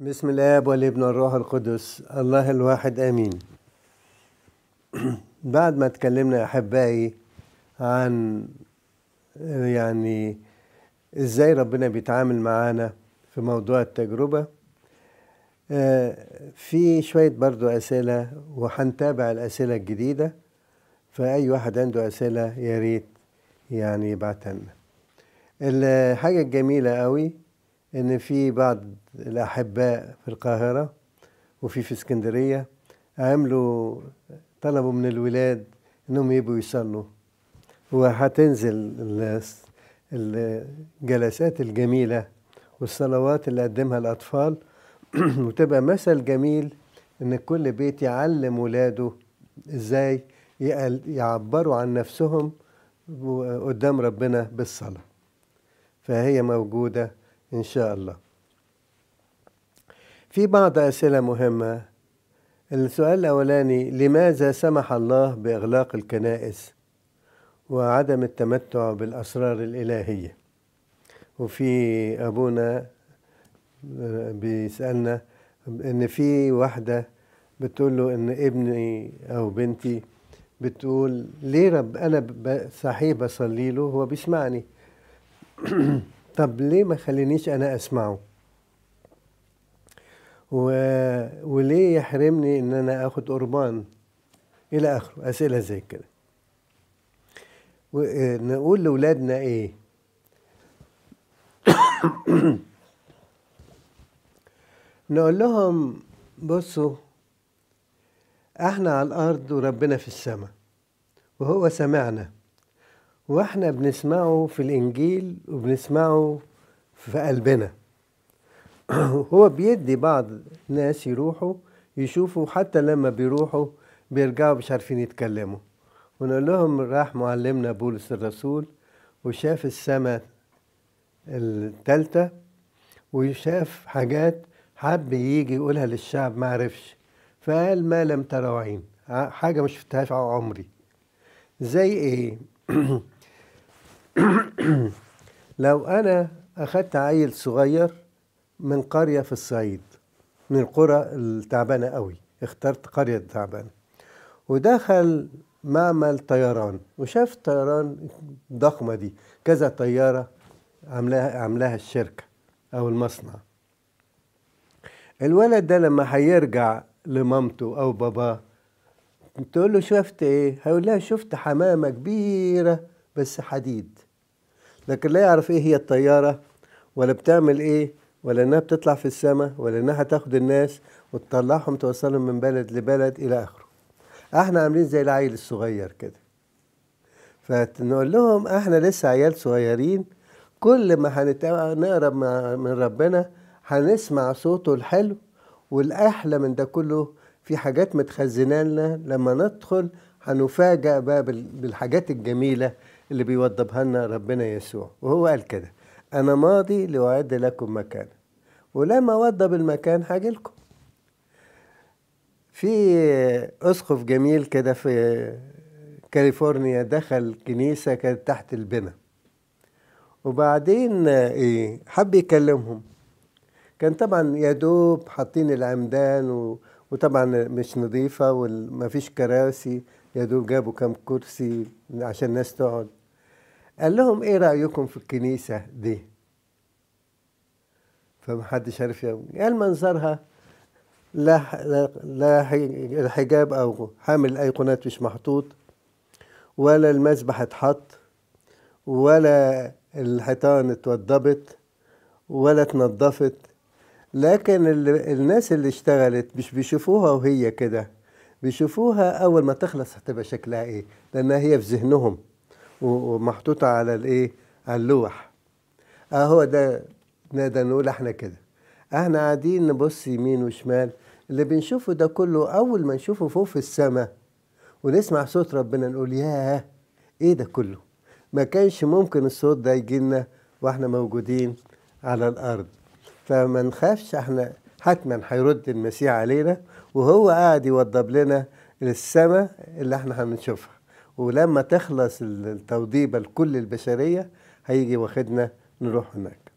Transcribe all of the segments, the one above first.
بسم الآب والابن والروح القدس. الله الواحد آمين. بعد ما اتكلمنا أحبائي عن يعني إزاي ربنا بيتعامل معانا في موضوع التجربة آه، في شوية برضو أسئلة وهنتابع الأسئلة الجديدة فأي واحد عنده أسئلة يا ريت يعني يبعتها لنا. الحاجة الجميلة قوي إن في بعض الأحباء في القاهرة وفي في اسكندرية عملوا طلبوا من الولاد إنهم يبقوا يصلوا. وهتنزل ال- الجلسات الجميلة والصلوات اللي قدمها الأطفال. وتبقى مثل جميل إن كل بيت يعلم ولاده يقل- يعبروا عن نفسهم قدام ربنا بالصلاة. فهي موجودة إن شاء الله. في بعض أسئلة مهمة. السؤال الأولاني لماذا سمح الله بإغلاق الكنائس وعدم التمتع بالأسرار الإلهية؟ وفي أبونا بيسألنا إن في واحدة بتقول له إن ابني أو بنتي بتقول ليه رب أنا صحيح بصلي له هو بيسمعني. طب ليه ما خلينيش أنا أسمعه؟ و... وليه يحرمني إن أنا آخد قربان؟ إلى آخره أسئلة زي كده. ونقول لأولادنا إيه؟ نقول لهم بصوا إحنا على الأرض وربنا في السماء وهو سمعنا. وإحنا بنسمعه في الإنجيل وبنسمعه في قلبنا. هو بيدي بعض ناس يروحوا يشوفوا حتى لما بيروحوا بيرجعوا مش عارفين يتكلموا. ونقول لهم راح معلمنا بولس الرسول وشاف السماء التالتة وشاف حاجات حب يجي يقولها للشعب ما عرفش. فقال ما لم تروا عين حاجة مش شفتهاش عمري. زي إيه؟ لو أنا اخدت عيل صغير من قرية في الصعيد من القرى التعبانة قوي اخترت قرية تعبانة ودخل معمل طيران وشاف الطيران الضخمة دي كذا طيارة عاملاها عاملاها الشركة أو المصنع. الولد ده لما هيرجع لمامته أو باباه تقول له شفت إيه؟ هيقول لها شفت حمامة كبيرة بس حديد. لكن لا يعرف إيه هي الطيارة ولا بتعمل إيه ولا إنها بتطلع في السماء ولا إنها تاخد الناس وتطلعهم توصلهم من بلد لبلد إلى آخره. إحنا عاملين زي العيل الصغير كده. فنقول لهم إحنا لسه عيال صغيرين كل ما هنت- نقرب مع- من ربنا هنسمع صوته الحلو والأحلى من ده كله في حاجات متخزنه لنا لما ندخل هنفاجأ بقى بال- بالحاجات الجميلة اللي بيوضبها لنا ربنا يسوع. وهو قال كده أنا ماضي لأعد لكم مكانا ولما وضب المكان هاجي لكم. في أسقف جميل كده في كاليفورنيا دخل كنيسة كانت تحت البنا. وبعدين إيه حب يكلمهم. كان طبعا يا دوب حاطين العمدان و... وطبعا مش نظيفة ومفيش كراسي يا دوب جابوا كام كرسي عشان الناس تقعد. قال لهم إيه رأيكم في الكنيسة دي? فمحدش عارف يقول. قال منظرها لا لا, لا حي- حجاب أو حامل أيقونات مش محطوط ولا المسبح اتحط ولا الحيطان اتوضبت ولا اتنضفت. لكن ال- الناس اللي اشتغلت مش بيشوفوها وهي كده. بيشوفوها أول ما تخلص هتبقى شكلها إيه؟ لأنها هي في ذهنهم. ومحطوطة على الإيه؟ على اللوح. اهو ده نقدر نقول إحنا كده. إحنا قاعدين نبص يمين وشمال اللي بنشوفه ده كله أول ما نشوفه فوق في السماء ونسمع صوت ربنا نقول ياه إيه ده كله؟ ما كانش ممكن الصوت ده يجينا وإحنا موجودين على الأرض. فما نخافش إحنا حتما هيرد المسيح علينا وهو قاعد يوضب لنا السماء اللي إحنا هنشوفها. ولما تخلص التوضيبة لكل البشرية هيجي واخدنا نروح هناك.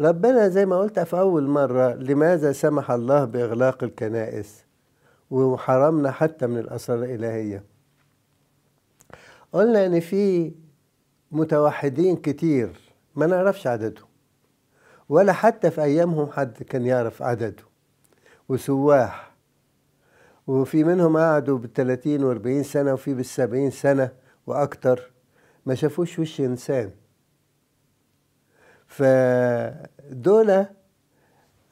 ربنا زي ما قلت في أول مرة لماذا سمح الله بإغلاق الكنائس؟ وحرمنا حتى من الأسرار الإلهية. قلنا إن في متوحدين كتير ما نعرفش عددهم ولا حتى في أيامهم حد كان يعرف عدده. وسواح وفي منهم قعدوا بالتلاتين واربعين سنة وفي بالسبعين سنة وأكتر ما شافوش وش إنسان. فدول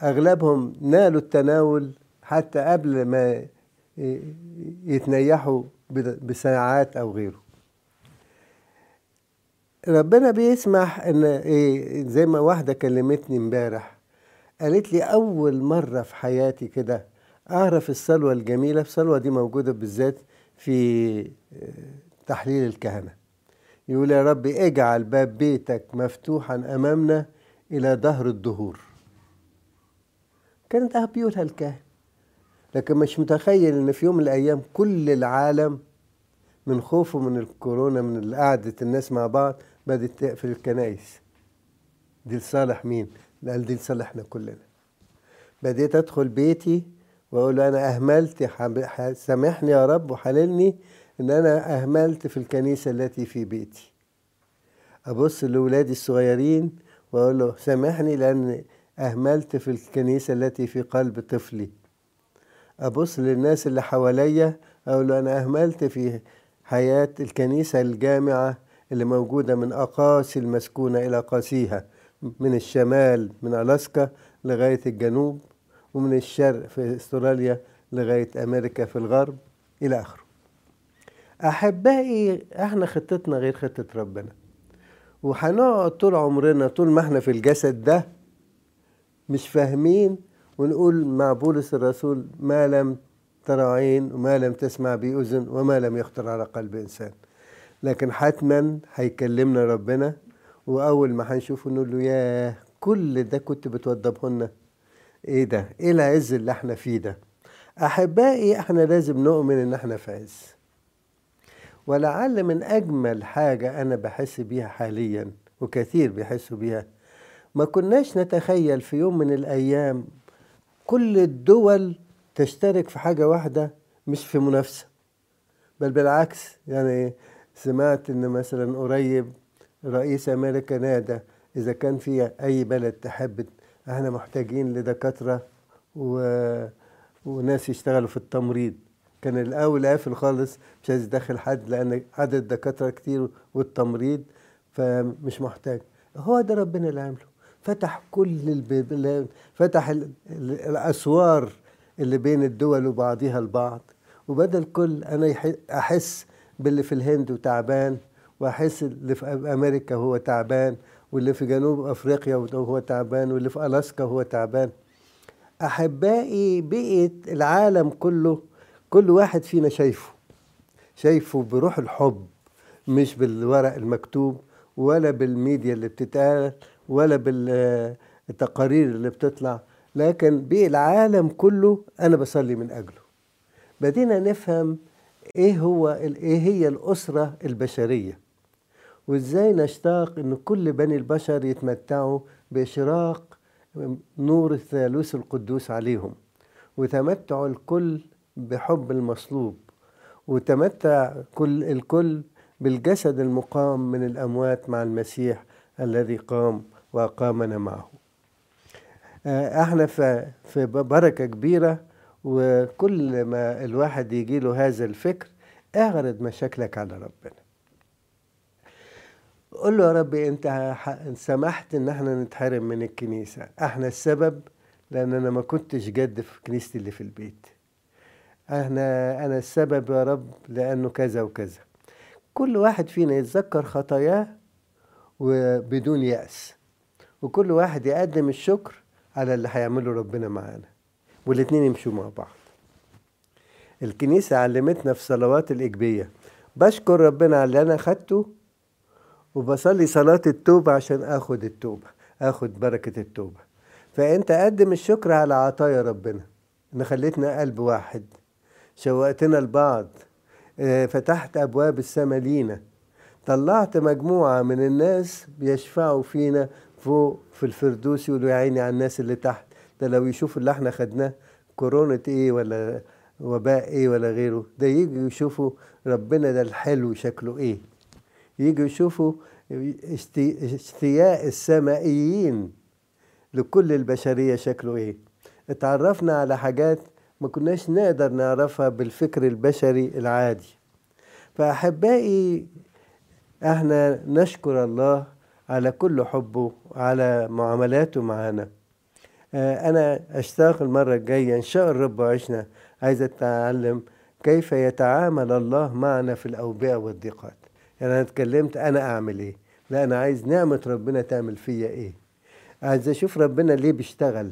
أغلبهم نالوا التناول حتى قبل ما يتنيحوا بساعات أو غيره. ربنا بيسمح إن إيه زي ما واحدة كلمتني امبارح قالت لي أول مرة في حياتي كده أعرف الصلوه الجميلة الصلوه دي موجودة بالذات في تحليل الكهنة. يقول يا رب اجعل باب بيتك مفتوحا أمامنا إلى ظهر الدهور. كانت بيقولها الكاهن لكن مش متخيل إن في يوم من الأيام كل العالم من خوفه من الكورونا من قعدة الناس مع بعض بدأت تقفل الكنايس دي لصالح مين؟ قال دي لصالحنا كلنا. بديت أدخل بيتي وأقول له أنا أهملت سامحني يا رب وحللني إن أنا أهملت في الكنيسة التي في بيتي. أبص لأولادي الصغيرين وأقول له سامحني لأن أهملت في الكنيسة التي في قلب طفلي. أبص للناس اللي حواليا أقول له أنا أهملت في حياة الكنيسة الجامعة اللي موجودة من أقاصي المسكونة إلى قاسيها من الشمال من ألاسكا لغاية الجنوب. ومن الشرق في استراليا لغاية أمريكا في الغرب إلى آخره. أحبائي إحنا خطتنا غير خطة ربنا. وهنقعد طول عمرنا طول ما إحنا في الجسد ده مش فاهمين ونقول مع بولس الرسول ما لم ترى عين وما لم تسمع به أذن وما لم يخطر على قلب إنسان. لكن حتما هيكلمنا ربنا وأول ما هنشوفه نقول له ياه كل ده كنت بتوضبه لنا إيه ده؟ إيه العز اللي إحنا فيه ده؟ أحبائي إحنا لازم نؤمن إن إحنا في عز ولعل من أجمل حاجة أنا بحس بيها حاليا وكثير بيحسوا بيها ما كناش نتخيل في يوم من الأيام كل الدول تشترك في حاجة واحدة مش في منافسة بل بالعكس يعني سمعت إن مثلا قريب رئيس أمريكا نادى إذا كان في أي بلد تحب إحنا محتاجين لدكاترة و... وناس يشتغلوا في التمريض. كان الأول قافل خالص مش عايز يدخل حد لأن عدد الدكاترة كتير والتمريض فمش محتاج. هو ده ربنا اللي عمله فتح كل البلاد فتح الأسوار اللي بين الدول وبعضها البعض. وبدل كل أنا أحس باللي في الهند وتعبان وأحس اللي في أمريكا هو تعبان واللي في جنوب أفريقيا وهو تعبان واللي في ألاسكا هو تعبان. أحبائي بقيت العالم كله كل واحد فينا شايفه شايفه بروح الحب مش بالورق المكتوب ولا بالميديا اللي بتتقال ولا بالتقارير اللي بتطلع. لكن بالعالم كله أنا بصلي من أجله. بدينا نفهم إيه هو إيه هي الأسرة البشرية. وإزاي نشتاق إن كل بني البشر يتمتعوا باشراق نور الثالوث القدوس عليهم وتمتع الكل بحب المصلوب وتمتع كل الكل بالجسد المقام من الأموات مع المسيح الذي قام واقامنا معه. إحنا في في بركة كبيرة وكل ما الواحد يجي له هذا الفكر اعرض مشاكلك على ربنا. قول له يا رب انت سمحت ان إحنا نتحرم من الكنيسة. إحنا السبب لأن أنا ما كنتش جد في كنيستي اللي في البيت. إحنا أنا السبب يا رب لأنه كذا وكذا. كل واحد فينا يتذكر خطاياه وبدون يأس. وكل واحد يقدم الشكر على اللي هيعمله ربنا معانا. والاتنين يمشوا مع بعض. الكنيسة علمتنا في صلوات الإجبية. بشكر ربنا على اللي أنا خدته وبصلي صلاة التوبة عشان آخد التوبة آخد بركة التوبة. فأنت قدم الشكر على عطايا ربنا. إن خليتنا قلب واحد شوقتنا لبعض فتحت أبواب السماء لينا. طلعت مجموعة من الناس بيشفعوا فينا فوق في الفردوس يقولوا يا عيني على الناس اللي تحت. ده لو يشوفوا اللي إحنا خدناه كورونا إيه ولا وباء إيه ولا غيره ده يجوا يشوفوا ربنا ده الحلو شكله إيه. يجوا يشوفوا اشتي- اشتياق السمائيين لكل البشرية شكله إيه. اتعرفنا على حاجات ما كناش نقدر نعرفها بالفكر البشري العادي. فأحبائي إحنا نشكر الله على كل حبه على معاملاته معنا آه، أنا أشتاق المرة الجاية إن شاء الرب وعشنا عايز أتعلم كيف يتعامل الله معنا في الأوبئة والضيقات. يعني أنا اتكلمت أنا أعمل إيه؟ لا أنا عايز نعمة ربنا تعمل فيا إيه؟ عايز أشوف ربنا ليه بيشتغل.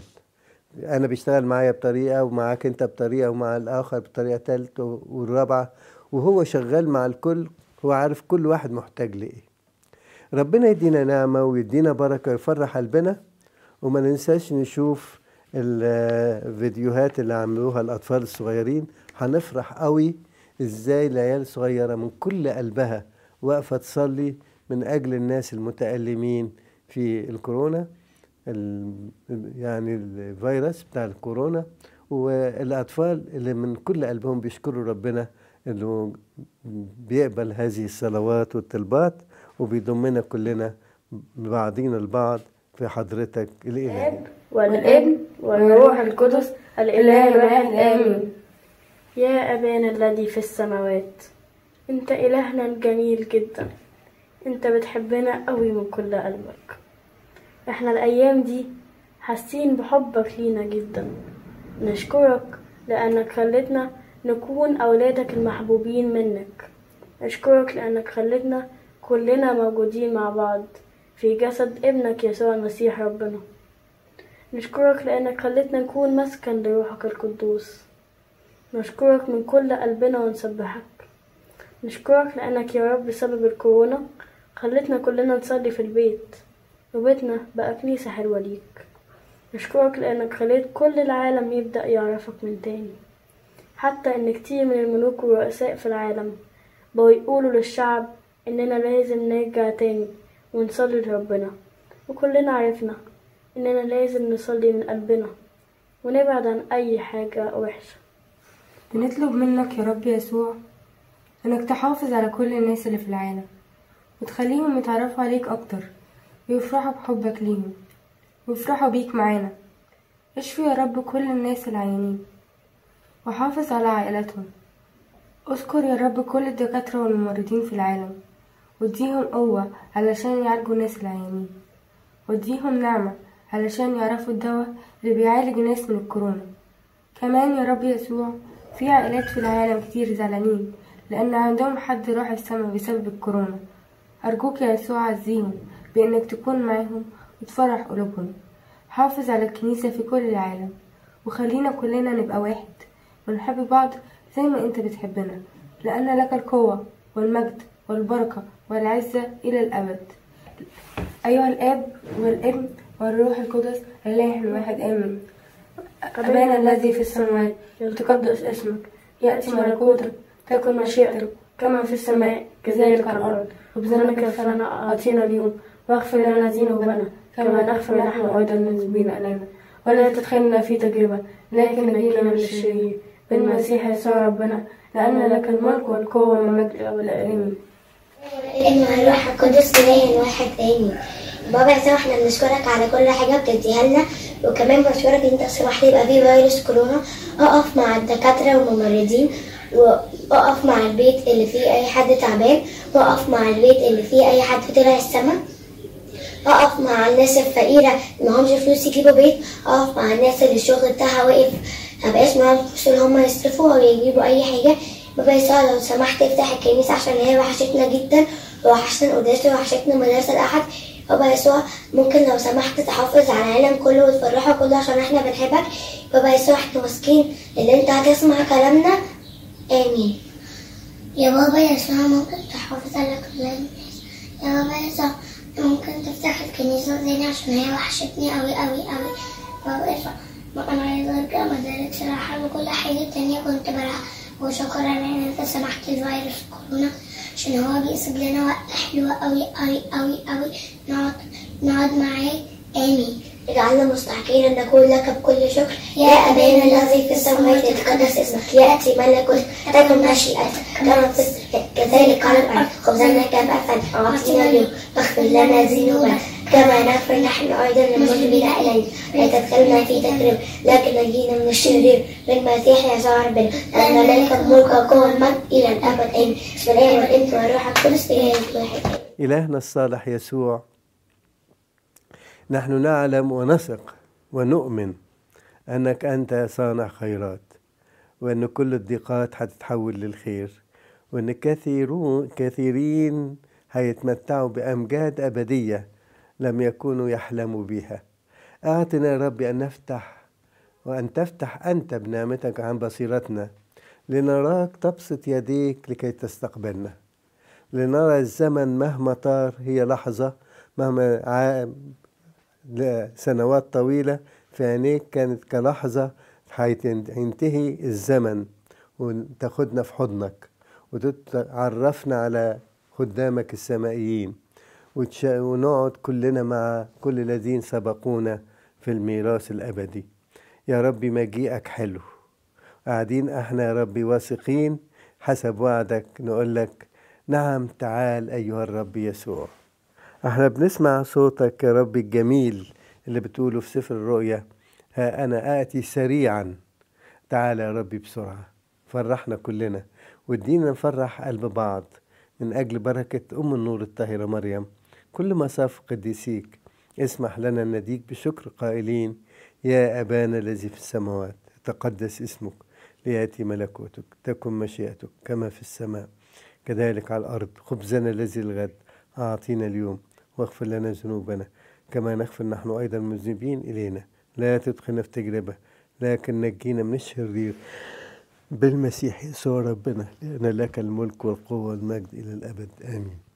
أنا بيشتغل معايا بطريقة ومعاك أنت بطريقة ومع الآخر بطريقة ثالثه والرابعة وهو شغال مع الكل هو عارف كل واحد محتاج لإيه. ربنا يدينا نعمة ويدينا بركة ويفرح قلبنا وما ننساش نشوف الفيديوهات اللي عملوها الأطفال الصغيرين. هنفرح قوي إزاي العيال الصغيرة من كل قلبها واقفة تصلي من أجل الناس المتألمين في الكورونا ال- يعني الفيروس بتاع الكورونا والأطفال اللي من كل قلبهم بيشكروا ربنا إنه بيقبل هذه الصلوات والطلبات وبيضمنا كلنا بعضينا البعض في حضرتك الآب والابن والروح القدس الإله الواحد آمين. يا أبانا الذي في السماوات. انت إلهنا الجميل جدا. انت بتحبنا قوي من كل قلبك. إحنا الأيام دي حاسين بحبك لينا جدا. نشكرك لأنك خلتنا نكون أولادك المحبوبين منك. نشكرك لأنك خلتنا كلنا موجودين مع بعض في جسد ابنك يسوع المسيح ربنا. نشكرك لأنك خلتنا نكون مسكن لروحك القدوس. نشكرك من كل قلبنا ونسبحك. نشكرك لأنك يا رب بسبب الكورونا خلتنا كلنا نصلي في البيت. وبيتنا بقى كنيسة حلوة ليك. نشكرك لأنك خليت كل العالم يبدأ يعرفك من تاني. حتى إن كتير من الملوك والرؤساء في العالم بقوا يقولوا للشعب إننا لازم نرجع تاني ونصلي لربنا. وكلنا عرفنا إننا لازم نصلي من قلبنا ونبعد عن أي حاجة وحشة. بنطلب منك يا رب يسوع إنك تحافظ على كل الناس اللي في العالم وتخليهم يتعرفوا عليك أكتر ويفرحوا بحبك ليهم ويفرحوا بيك معانا. اشفي يا رب كل الناس العيانين وحافظ على عائلتهم اذكر يا رب كل الدكاترة والممرضين في العالم واديهم قوة علشان يعالجوا الناس العيانين واديهم نعمة علشان يعرفوا الدواء اللي بيعالج الناس من الكورونا. كمان يا رب يسوع في عائلات في العالم كتير زعلانين لأن عندهم حد راح السما بسبب الكورونا. أرجوك يا يسوع عزيهم بإنك تكون معاهم وتفرح قلوبهم. حافظ على الكنيسة في كل العالم. وخلينا كلنا نبقى واحد. ونحب بعض زي ما أنت بتحبنا. لأن لك القوة والمجد والبركة والعزة إلى الأبد. أيها الآب والابن والروح القدس الإله الواحد آمين. أبانا الذي في السماوات يتقدس اسمك. يأتي ملكوتك. تكن مشيئتك كما في السماء كذلك على الأرض. خبزنا كفلنا أعطينا اليوم. واغفر لنا ذنوبنا كما نغفر نحن أيضا للمذنبين إلينا ولا تدخلنا في تجربة لكن نجينا من الشرير بالمسيح يسوع ربنا لأن لك الملك والقوة والمجد إلى آمين الابن والروح القدس إله واحد تاني بابا يسوع إحنا بنشكرك على كل حاجة بتديها لنا. وكمان بشكرك إن أنت سمحت يبقى في فيروس كورونا. أقف مع الدكاترة والممرضين. وأقف مع البيت اللي فيه أي حد تعبان وأقف مع البيت اللي فيه أي حد طلع السما. أقف مع الناس الفقيرة اللي معهمش فلوس يجيبوا بيت. أقف مع الناس اللي الشغل بتاعها واقف. مبقاش معاهم فلوس إن هم يصرفوا أو يجيبوا أي حاجة. بابا يسوع لو سمحت افتح الكنيسة عشان هي وحشتنا جدا ووحشتنا القداس ووحشتنا مدرسة الأحد بابا يسوع ممكن لو سمحت تحافظ على العالم كله وتفرحه كله عشان إحنا بنحبك. بابا يسوع إحنا واثقين ان أنت هتسمع كلامنا آمين. يا بابا يسوع ممكن تحافظ على كل الناس؟ يا بابا يسوع ممكن تفتح الكنيسة تاني عشان هي وحشتني أوي أوي أوي. بابا يسوع أنا عايزة أرجع مدارس الأحد وكل حاجة تانية كنت بلعب. وشكرا إن أنت سمحت الفيروس كورونا عشان هو بيقصد لنا وقت حلوة أوي أوي أوي أوي. نقعد نقعد معاه. آمين. اجعلنا مستحقين أن نقول لك بكل شكر. يا أبانا الذي في السماوات يتقدس اسمك. يأتي ملكوتك تكن مشيئتك كما في السماء كذلك على الأرض خبزنا كفافا أعطينا اليوم. واغفر لنا ذنوبنا. كما نغفر نحن أيضا للمذنبين إلينا. لا تدخلنا في تجربة لكن نجينا من الشرير. بالمسيح يسوع ربنا لأن لك الملك والقوة والمجد إلى الأبد. آمين. بسم الله والابن والروح القدس. إله واحد. إلهنا الصالح يسوع. نحن نعلم ونثق ونؤمن أنك أنت صانع خيرات وأن كل الضيقات هتتحول للخير وأن كثيرون كثيرين هيتمتعوا بأمجاد أبدية لم يكونوا يحلموا بها. أعطنا يا رب أن نفتح وأن تفتح أنت بنعمتك عن بصيرتنا لنراك تبسط يديك لكي تستقبلنا. لنرى الزمن مهما طار هي لحظة مهما عام لسنوات طويلة في عينيك كانت كلحظة هينتهي الزمن وتاخدنا في حضنك وتعرفنا على خدامك السمائيين ونقعد كلنا مع كل الذين سبقونا في الميراث الأبدي. يا ربي مجيئك حلو. قاعدين إحنا يا ربي واثقين حسب وعدك. نقول لك نعم تعال أيها الرب يسوع. إحنا بنسمع صوتك يا رب الجميل اللي بتقوله في سفر الرؤيا. ها أنا آتي سريعا. تعال يا ربي بسرعة. فرحنا كلنا. وادينا نفرح قلب بعض. من أجل بركة أم النور الطاهرة مريم. كل ما صاف قديسيك اسمح لنا نديك بشكر قائلين. يا أبانا الذي في السماوات تقدس اسمك ليأتي ملكوتك تكن مشيئتك كما في السماء. كذلك على الأرض خبزنا الذي الغد أعطينا اليوم واغفر لنا ذنوبنا كما نغفر نحن أيضا المذنبين إلينا. لا تدخلنا في تجربة لكن نجينا من الشرير بالمسيح يسوع ربنا لأن لك الملك والقوة والمجد إلى الأبد. آمين.